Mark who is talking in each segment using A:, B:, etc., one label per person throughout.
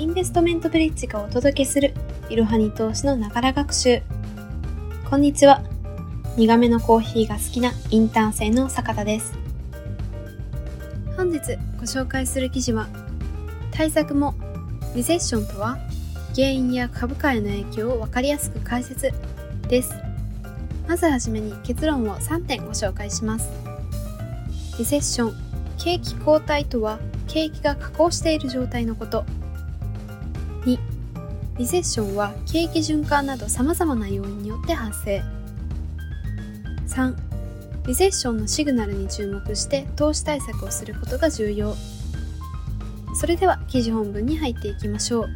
A: インベストメントブリッジがお届けするいろはに投資のながら学習。こんにちは。苦めのコーヒーが好きなインターン生の坂田です。本日ご紹介する記事は対策もリセッションとは原因や株価への影響を分かりやすく解説です。まずはじめに結論を3点ご紹介します。リセッション景気後退とは景気が下降している状態のこと。リセッションは景気循環など様々な要因によって発生。3リセッションのシグナルに注目して投資対策をすることが重要。それでは記事本文に入っていきましょう。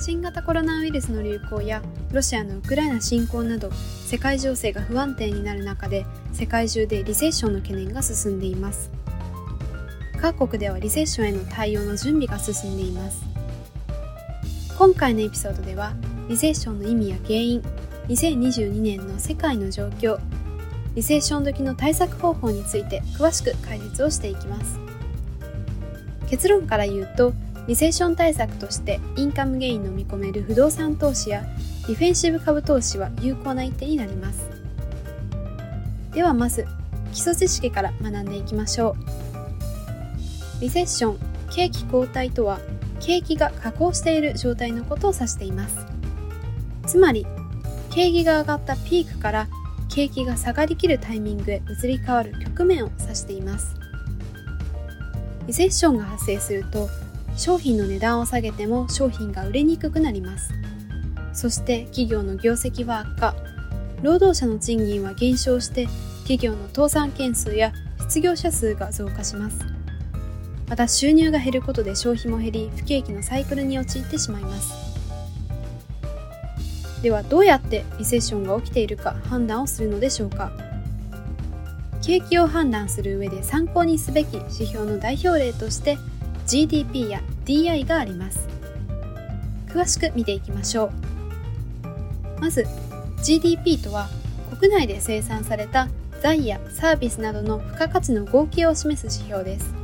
A: 新型コロナウイルスの流行やロシアのウクライナ侵攻など世界情勢が不安定になる中で世界中でリセッションの懸念が進んでいます。各国ではリセッションへの対応の準備が進んでいます。今回のエピソードではリセッションの意味や原因2022年の世界の状況リセッション時の対策方法について詳しく解説をしていきます。結論から言うとリセッション対策としてインカムゲインの見込める不動産投資やディフェンシブ株投資は有効な一手になります。ではまず基礎知識から学んでいきましょう。リセッション景気後退とは景気が下降している状態のことを指しています。つまり景気が上がったピークから景気が下がりきるタイミングへ移り変わる局面を指しています。リセッションが発生すると商品の値段を下げても商品が売れにくくなります。そして企業の業績は悪化。労働者の賃金は減少して企業の倒産件数や失業者数が増加します。また収入が減ることで消費も減り不景気のサイクルに陥ってしまいます。ではどうやってリセッションが起きているか判断をするのでしょうか。景気を判断する上で参考にすべき指標の代表例として GDP や DI があります。詳しく見ていきましょう。まず GDP とは国内で生産された財やサービスなどの付加価値の合計を示す指標です。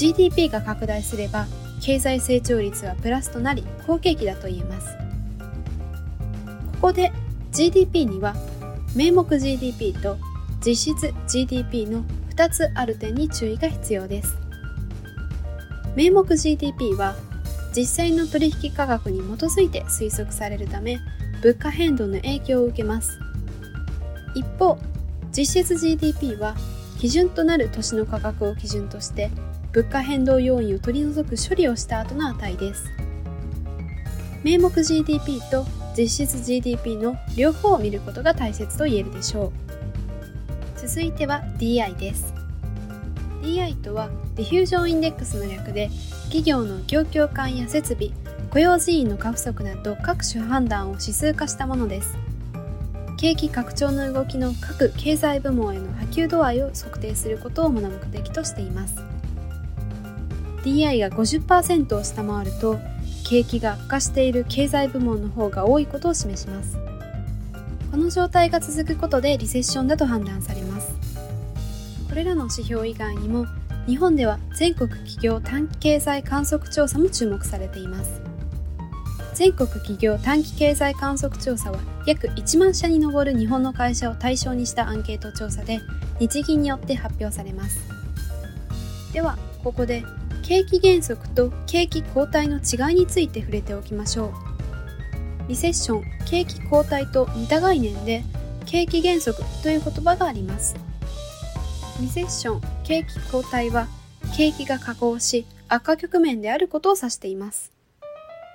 A: GDP が拡大すれば経済成長率はプラスとなり好景気だと言えます。ここで GDP には名目 GDP と実質 GDP の2つある点に注意が必要です。名目 GDP は実際の取引価格に基づいて推測されるため物価変動の影響を受けます。一方実質 GDP は基準となる年の価格を基準として物価変動要因を取り除く処理をした後の値です。名目 GDP と実質 GDP の両方を見ることが大切と言えるでしょう。続いては DI です。DI とはディフュージョンインデックスの略で企業の業況感や設備、雇用人員の過不足など各種判断を指数化したものです。景気拡張の動きの各経済部門への波及度合いを測定することを目的としています。DI が50%を下回ると景気が悪化している経済部門の方が多いことを示します。この状態が続くことでリセッションだと判断されます。これらの指標以外にも日本では全国企業短期経済観測調査も注目されています。全国企業短期経済観測調査は約1万社に上る日本の会社を対象にしたアンケート調査で日銀によって発表されます。ではここで景気減速と景気後退の違いについて触れておきましょう。リセッション景気後退と似た概念で景気減速という言葉があります。リセッション景気後退は景気が下降し悪化局面であることを指しています。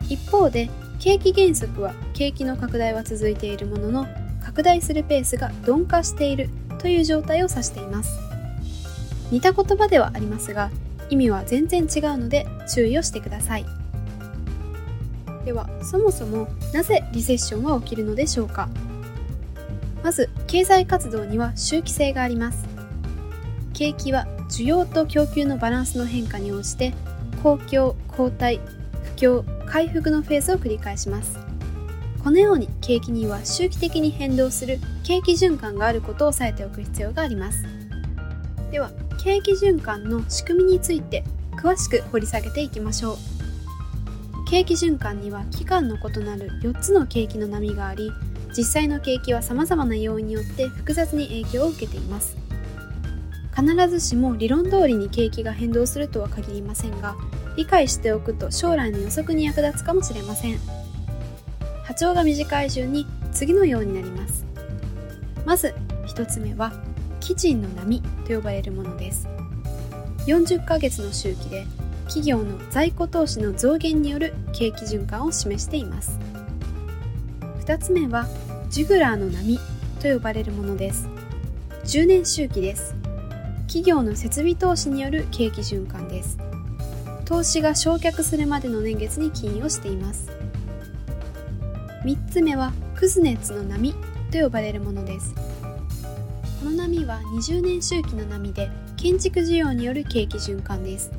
A: 一方で景気減速は景気の拡大は続いているものの拡大するペースが鈍化しているという状態を指しています。似た言葉ではありますが意味は全然違うので注意をしてください。ではそもそもなぜリセッションは起きるのでしょうか？まず経済活動には周期性があります。景気は需要と供給のバランスの変化に応じて公共後退不況回復のフェーズを繰り返します。このように景気には周期的に変動する景気循環があることを押さえておく必要があります。では景気循環の仕組みについて詳しく掘り下げていきましょう。景気循環には期間の異なる4つの景気の波があり実際の景気は様々な要因によって複雑に影響を受けています。必ずしも理論通りに景気が変動するとは限りませんが理解しておくと将来の予測に役立つかもしれません。波長が短い順に次のようになります。まず1つ目は基準の波。と呼ばれるものです。40ヶ月の周期で企業の在庫投資の増減による景気循環を示しています。2つ目はジュグラーの波と呼ばれるものです。10年周期です。企業の設備投資による景気循環です。投資が償却するまでの年月に起因をしています。3つ目はクズネッツの波と呼ばれるものです。の波は20年周期の波で建築需要による景気循環です。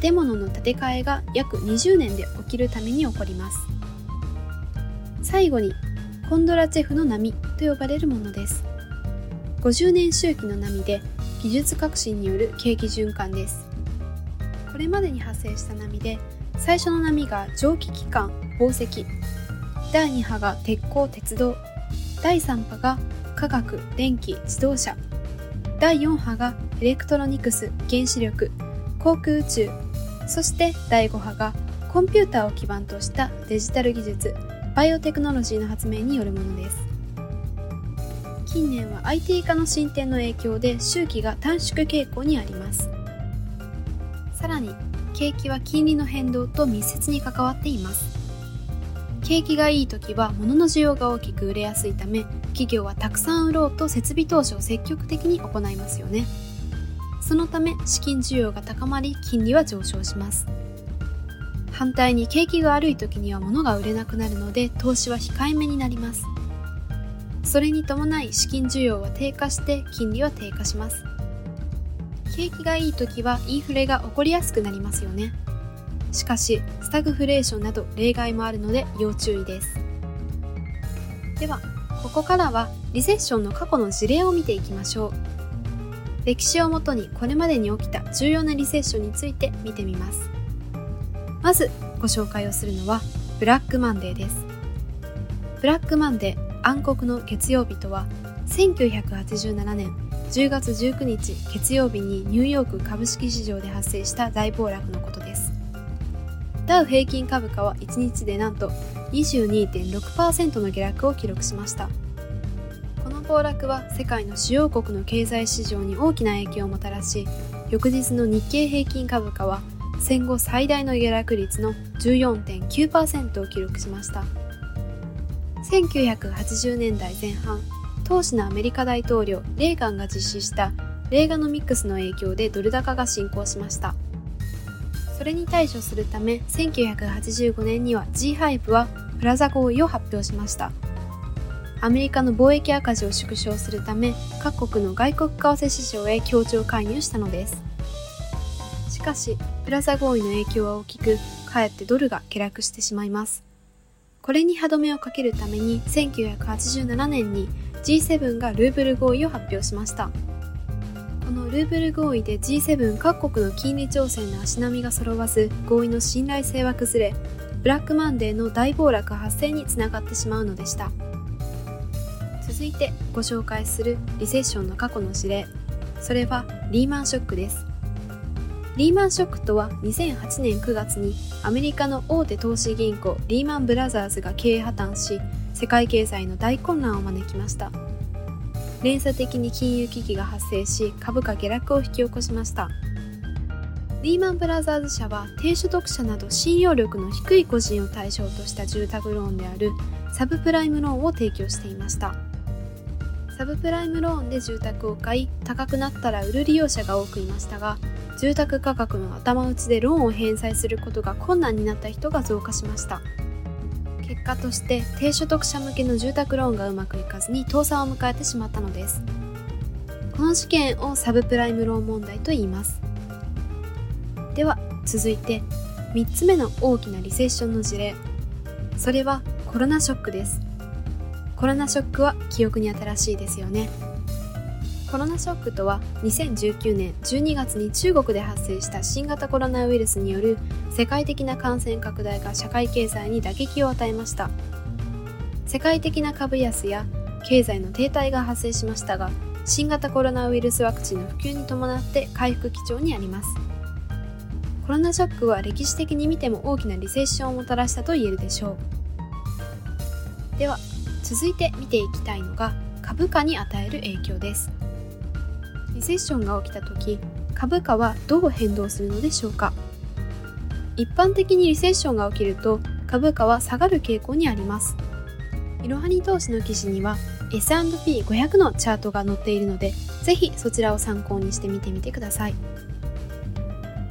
A: 建物の建て替えが約20年で起きるために起こります。最後にコンドラチェフの波と呼ばれるものです。50年周期の波で技術革新による景気循環です。これまでに発生した波で最初の波が蒸気機関紡績第2波が鉄鋼鉄道。第3波が化学電気自動車。第4波がエレクトロニクス原子力航空宇宙。そして第5波がコンピューターを基盤としたデジタル技術バイオテクノロジーの発明によるものです。近年は IT 化の進展の影響で周期が短縮傾向にあります。さらに景気は金利の変動と密接に関わっています。景気がいい時は物の需要が大きく売れやすいため企業はたくさん売ろうと設備投資を積極的に行いますよね。そのため資金需要が高まり金利は上昇します。反対に景気が悪い時には物が売れなくなるので投資は控えめになります。それに伴い資金需要は低下して金利は低下します。景気がいい時はインフレが起こりやすくなりますよね。しかしスタグフレーションなど例外もあるので要注意です。ではここからはリセッションの過去の事例を見ていきましょう。歴史をもとにこれまでに起きた重要なリセッションについて見てみます。まずご紹介をするのはブラックマンデーです。ブラックマンデー暗黒の月曜日とは1987年10月19日月曜日にニューヨーク株式市場で発生した大暴落のことです。ダウ平均株価は1日でなんと22.6%の下落を記録しました。この暴落は世界の主要国の経済市場に大きな影響をもたらし翌日の日経平均株価は戦後最大の下落率の14.9%を記録しました。1980年代前半当時のアメリカ大統領レーガンが実施したレーガノミックスの影響でドル高が進行しました。それに対処するため1985年には G ハイブはプラザ合意を発表しました。アメリカの貿易赤字を縮小するため各国の外国為替市場へ協調介入したのです。しかしプラザ合意の影響は大きくかえってドルが下落してしまいます。これに歯止めをかけるために1987年に G7 がルーブル合意を発表しました。このルーブル合意で G7 各国の金利調整の足並みが揃わず合意の信頼性は崩れブラックマンデーの大暴落発生につながってしまうのでした。続いてご紹介するリセッションの過去の事例。それはリーマンショックです。リーマンショックとは2008年9月にアメリカの大手投資銀行リーマンブラザーズが経営破綻し世界経済の大混乱を招きました。連鎖的に金融危機が発生し株価下落を引き起こしました。リーマンブラザーズ社は低所得者など信用力の低い個人を対象とした住宅ローンであるサブプライムローンを提供していました。サブプライムローンで住宅を買い高くなったら売る利用者が多くいましたが住宅価格の頭打ちでローンを返済することが困難になった人が増加しました。結果として低所得者向けの住宅ローンがうまくいかずに倒産を迎えてしまったのです。この事件をサブプライムローン問題と言います。では続いて3つ目の大きなリセッションの事例。それはコロナショックです。コロナショックは記憶に新しいですよね。コロナショックとは2019年12月に中国で発生した新型コロナウイルスによる世界的な感染拡大が社会経済に打撃を与えました。世界的な株安や経済の停滞が発生しましたが新型コロナウイルスワクチンの普及に伴って回復基調にあります。コロナショックは歴史的に見ても大きなリセッションをもたらしたと言えるでしょう。では続いて見ていきたいのが株価に与える影響です。リセッションが起きた時株価はどう変動するのでしょうか？一般的にリセッションが起きると株価は下がる傾向にあります。いろはに投資の記事には S&P500 のチャートが載っているのでぜひそちらを参考にしてみてみてください。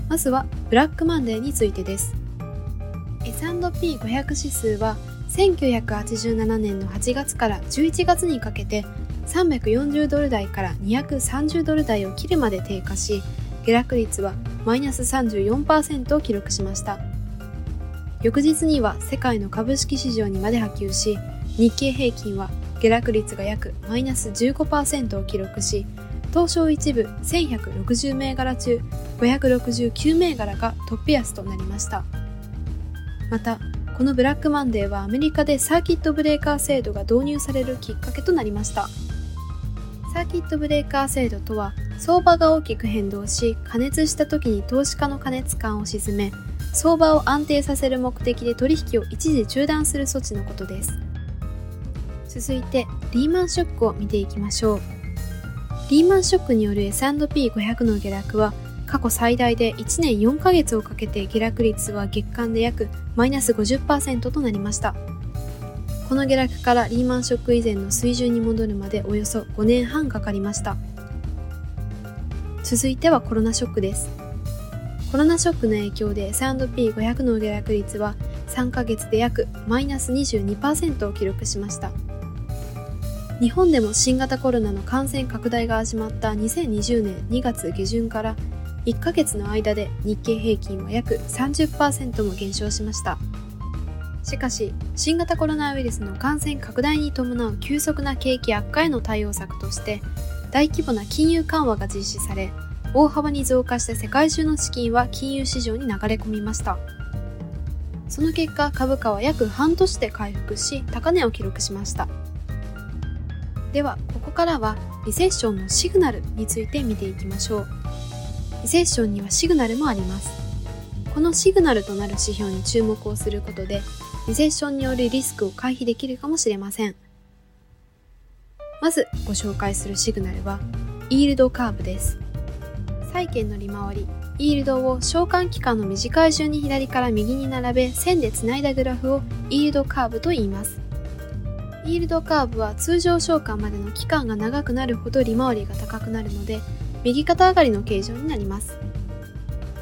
A: まずはブラックマンデーについてです。S&P500 指数は1987年の8月から11月にかけて340ドル台から230ドル台を切るまで低下し下落率はマイナス34%を記録しました。翌日には世界の株式市場にまで波及し日経平均は下落率が約マイナス15%を記録し東証一部1160銘柄中569銘柄がトップ安となりました。またこのブラックマンデーはアメリカでサーキットブレーカー制度が導入されるきっかけとなりました。サーキットブレーカー制度とは相場が大きく変動し加熱した時に投資家の加熱感を鎮め相場を安定させる目的で取引を一時中断する措置のことです。続いてリーマンショックを見ていきましょう。リーマンショックによる S&P500 の下落は過去最大で1年4ヶ月をかけて下落率は月間で約マイナス50%となりました。この下落からリーマンショック以前の水準に戻るまでおよそ5年半かかりました。続いてはコロナショックです。コロナショックの影響で S&P500 の下落率は3ヶ月で約マイナス22%を記録しました。日本でも新型コロナの感染拡大が始まった2020年2月下旬から1ヶ月の間で日経平均は約30%も減少しました。しかし新型コロナウイルスの感染拡大に伴う急速な景気悪化への対応策として大規模な金融緩和が実施され大幅に増加した世界中の資金は金融市場に流れ込みました。その結果株価は約半年で回復し高値を記録しました。ではここからはリセッションのシグナルについて見ていきましょう。リセッションにはシグナルもあります。このシグナルとなる指標に注目をすることでリセッションによるリスクを回避できるかもしれません。まずご紹介するシグナルはイールドカーブです。債券の利回りイールドを償還期間の短い順に左から右に並べ線でつないだグラフをイールドカーブと言います。イールドカーブは通常償還までの期間が長くなるほど利回りが高くなるので右肩上がりの形状になります。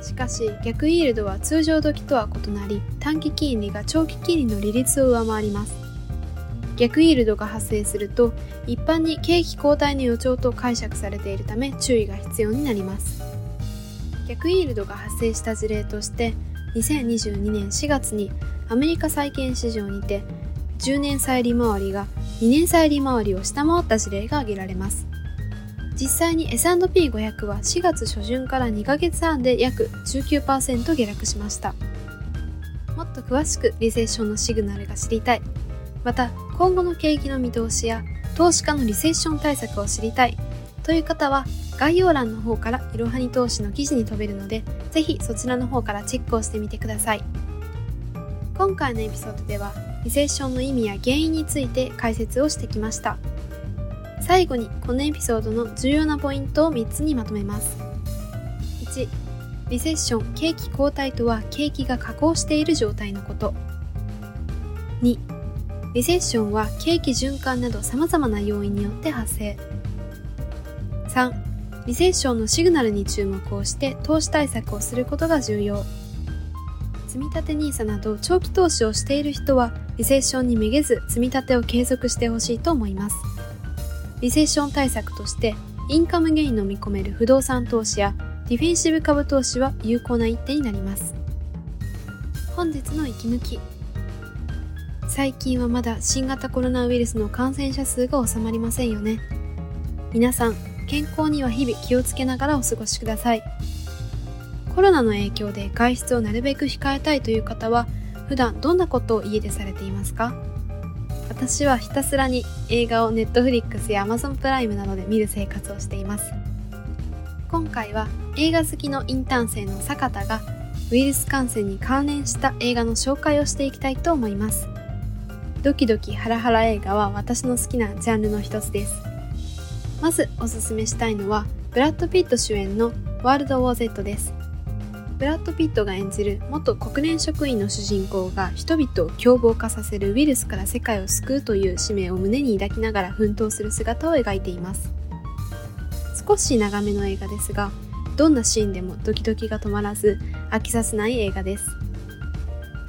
A: しかし逆イールドは通常時とは異なり短期金利が長期金利の利率を上回ります。逆イールドが発生すると一般に景気後退の予兆と解釈されているため注意が必要になります。逆イールドが発生した事例として2022年4月にアメリカ債券市場にて10年債利回りが2年債利回りを下回った事例が挙げられます。実際に S&P500 は4月初旬から2ヶ月半で約19%下落しました。もっと詳しくリセッションのシグナルが知りたい。また今後の景気の見通しや投資家のリセッション対策を知りたい。という方は概要欄の方からいろはに投資の記事に飛べるのでぜひそちらの方からチェックをしてみてください。今回のエピソードではリセッションの意味や原因について解説をしてきました。最後にこのエピソードの重要なポイントを3つにまとめます。1リセッション景気後退とは景気が下降している状態のこと。2リセッションは景気循環など様々な要因によって発生。3リセッションのシグナルに注目をして投資対策をすることが重要。積立 NISA など長期投資をしている人はリセッションにめげず積み立てを継続してほしいと思います。リセッション対策としてインカムゲインの見込める不動産投資やディフェンシブ株投資は有効な一手になります。本日の息抜き。最近はまだ新型コロナウイルスの感染者数が収まりませんよね。皆さん健康には日々気をつけながらお過ごしください。コロナの影響で外出をなるべく控えたいという方は普段どんなことを家でされていますか？私はひたすらに映画を Netflix や Amazon プライムなどで見る生活をしています。今回は映画好きのインターン生の坂田がウイルス感染に関連した映画の紹介をしていきたいと思います。ドキドキハラハラ映画は私の好きなジャンルの一つです。まずおすすめしたいのはブラッド・ピット主演のワールド・ウォー・ゼットです。ブラッド・ピットが演じる元国連職員の主人公が人々を凶暴化させるウイルスから世界を救うという使命を胸に抱きながら奮闘する姿を描いています。少し長めの映画ですがどんなシーンでもドキドキが止まらず飽きさせない映画です。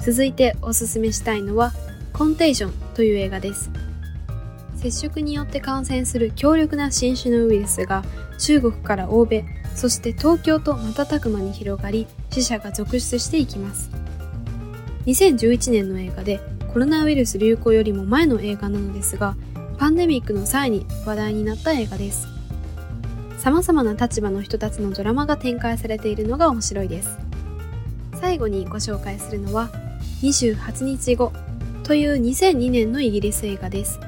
A: 続いておすすめしたいのはコンテージョンという映画です。接触によって感染する強力な新種のウイルスが中国から欧米そして東京と瞬く間に広がり死者が続出していきます。2011年の映画でコロナウイルス流行よりも前の映画なのですがパンデミックの際に話題になった映画です。様々な立場の人たちのドラマが展開されているのが面白いです。最後にご紹介するのは28日後という2002年のイギリス映画です。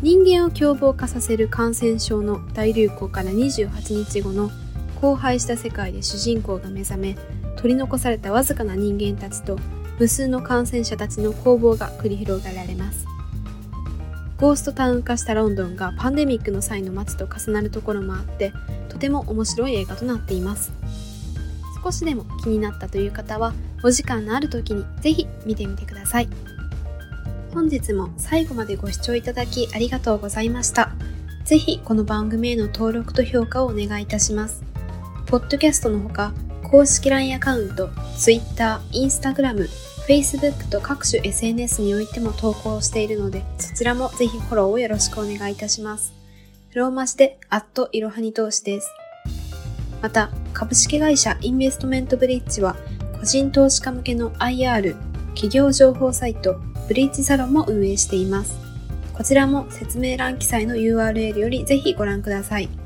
A: 人間を凶暴化させる感染症の大流行から28日後の荒廃した世界で主人公が目覚め取り残されたわずかな人間たちと無数の感染者たちの攻防が繰り広げられます。ゴーストタウン化したロンドンがパンデミックの際の街と重なるところもあってとても面白い映画となっています。少しでも気になったという方はお時間のある時にぜひ見てみてください。本日も最後までご視聴いただきありがとうございました。ぜひこの番組への登録と評価をお願いいたします。ポッドキャストのほか公式 LINE アカウント Twitter、Instagram Facebook と各種 SNS においても投稿しているので、そちらもぜひフォローをよろしくお願いいたします。ローマ字で、アットいろはに投資です。また、株式会社インベストメントブリッジは、個人投資家向けの IR、企業情報サイト、ブリッジサロンも運営しています。こちらも説明欄記載の URL よりぜひご覧ください。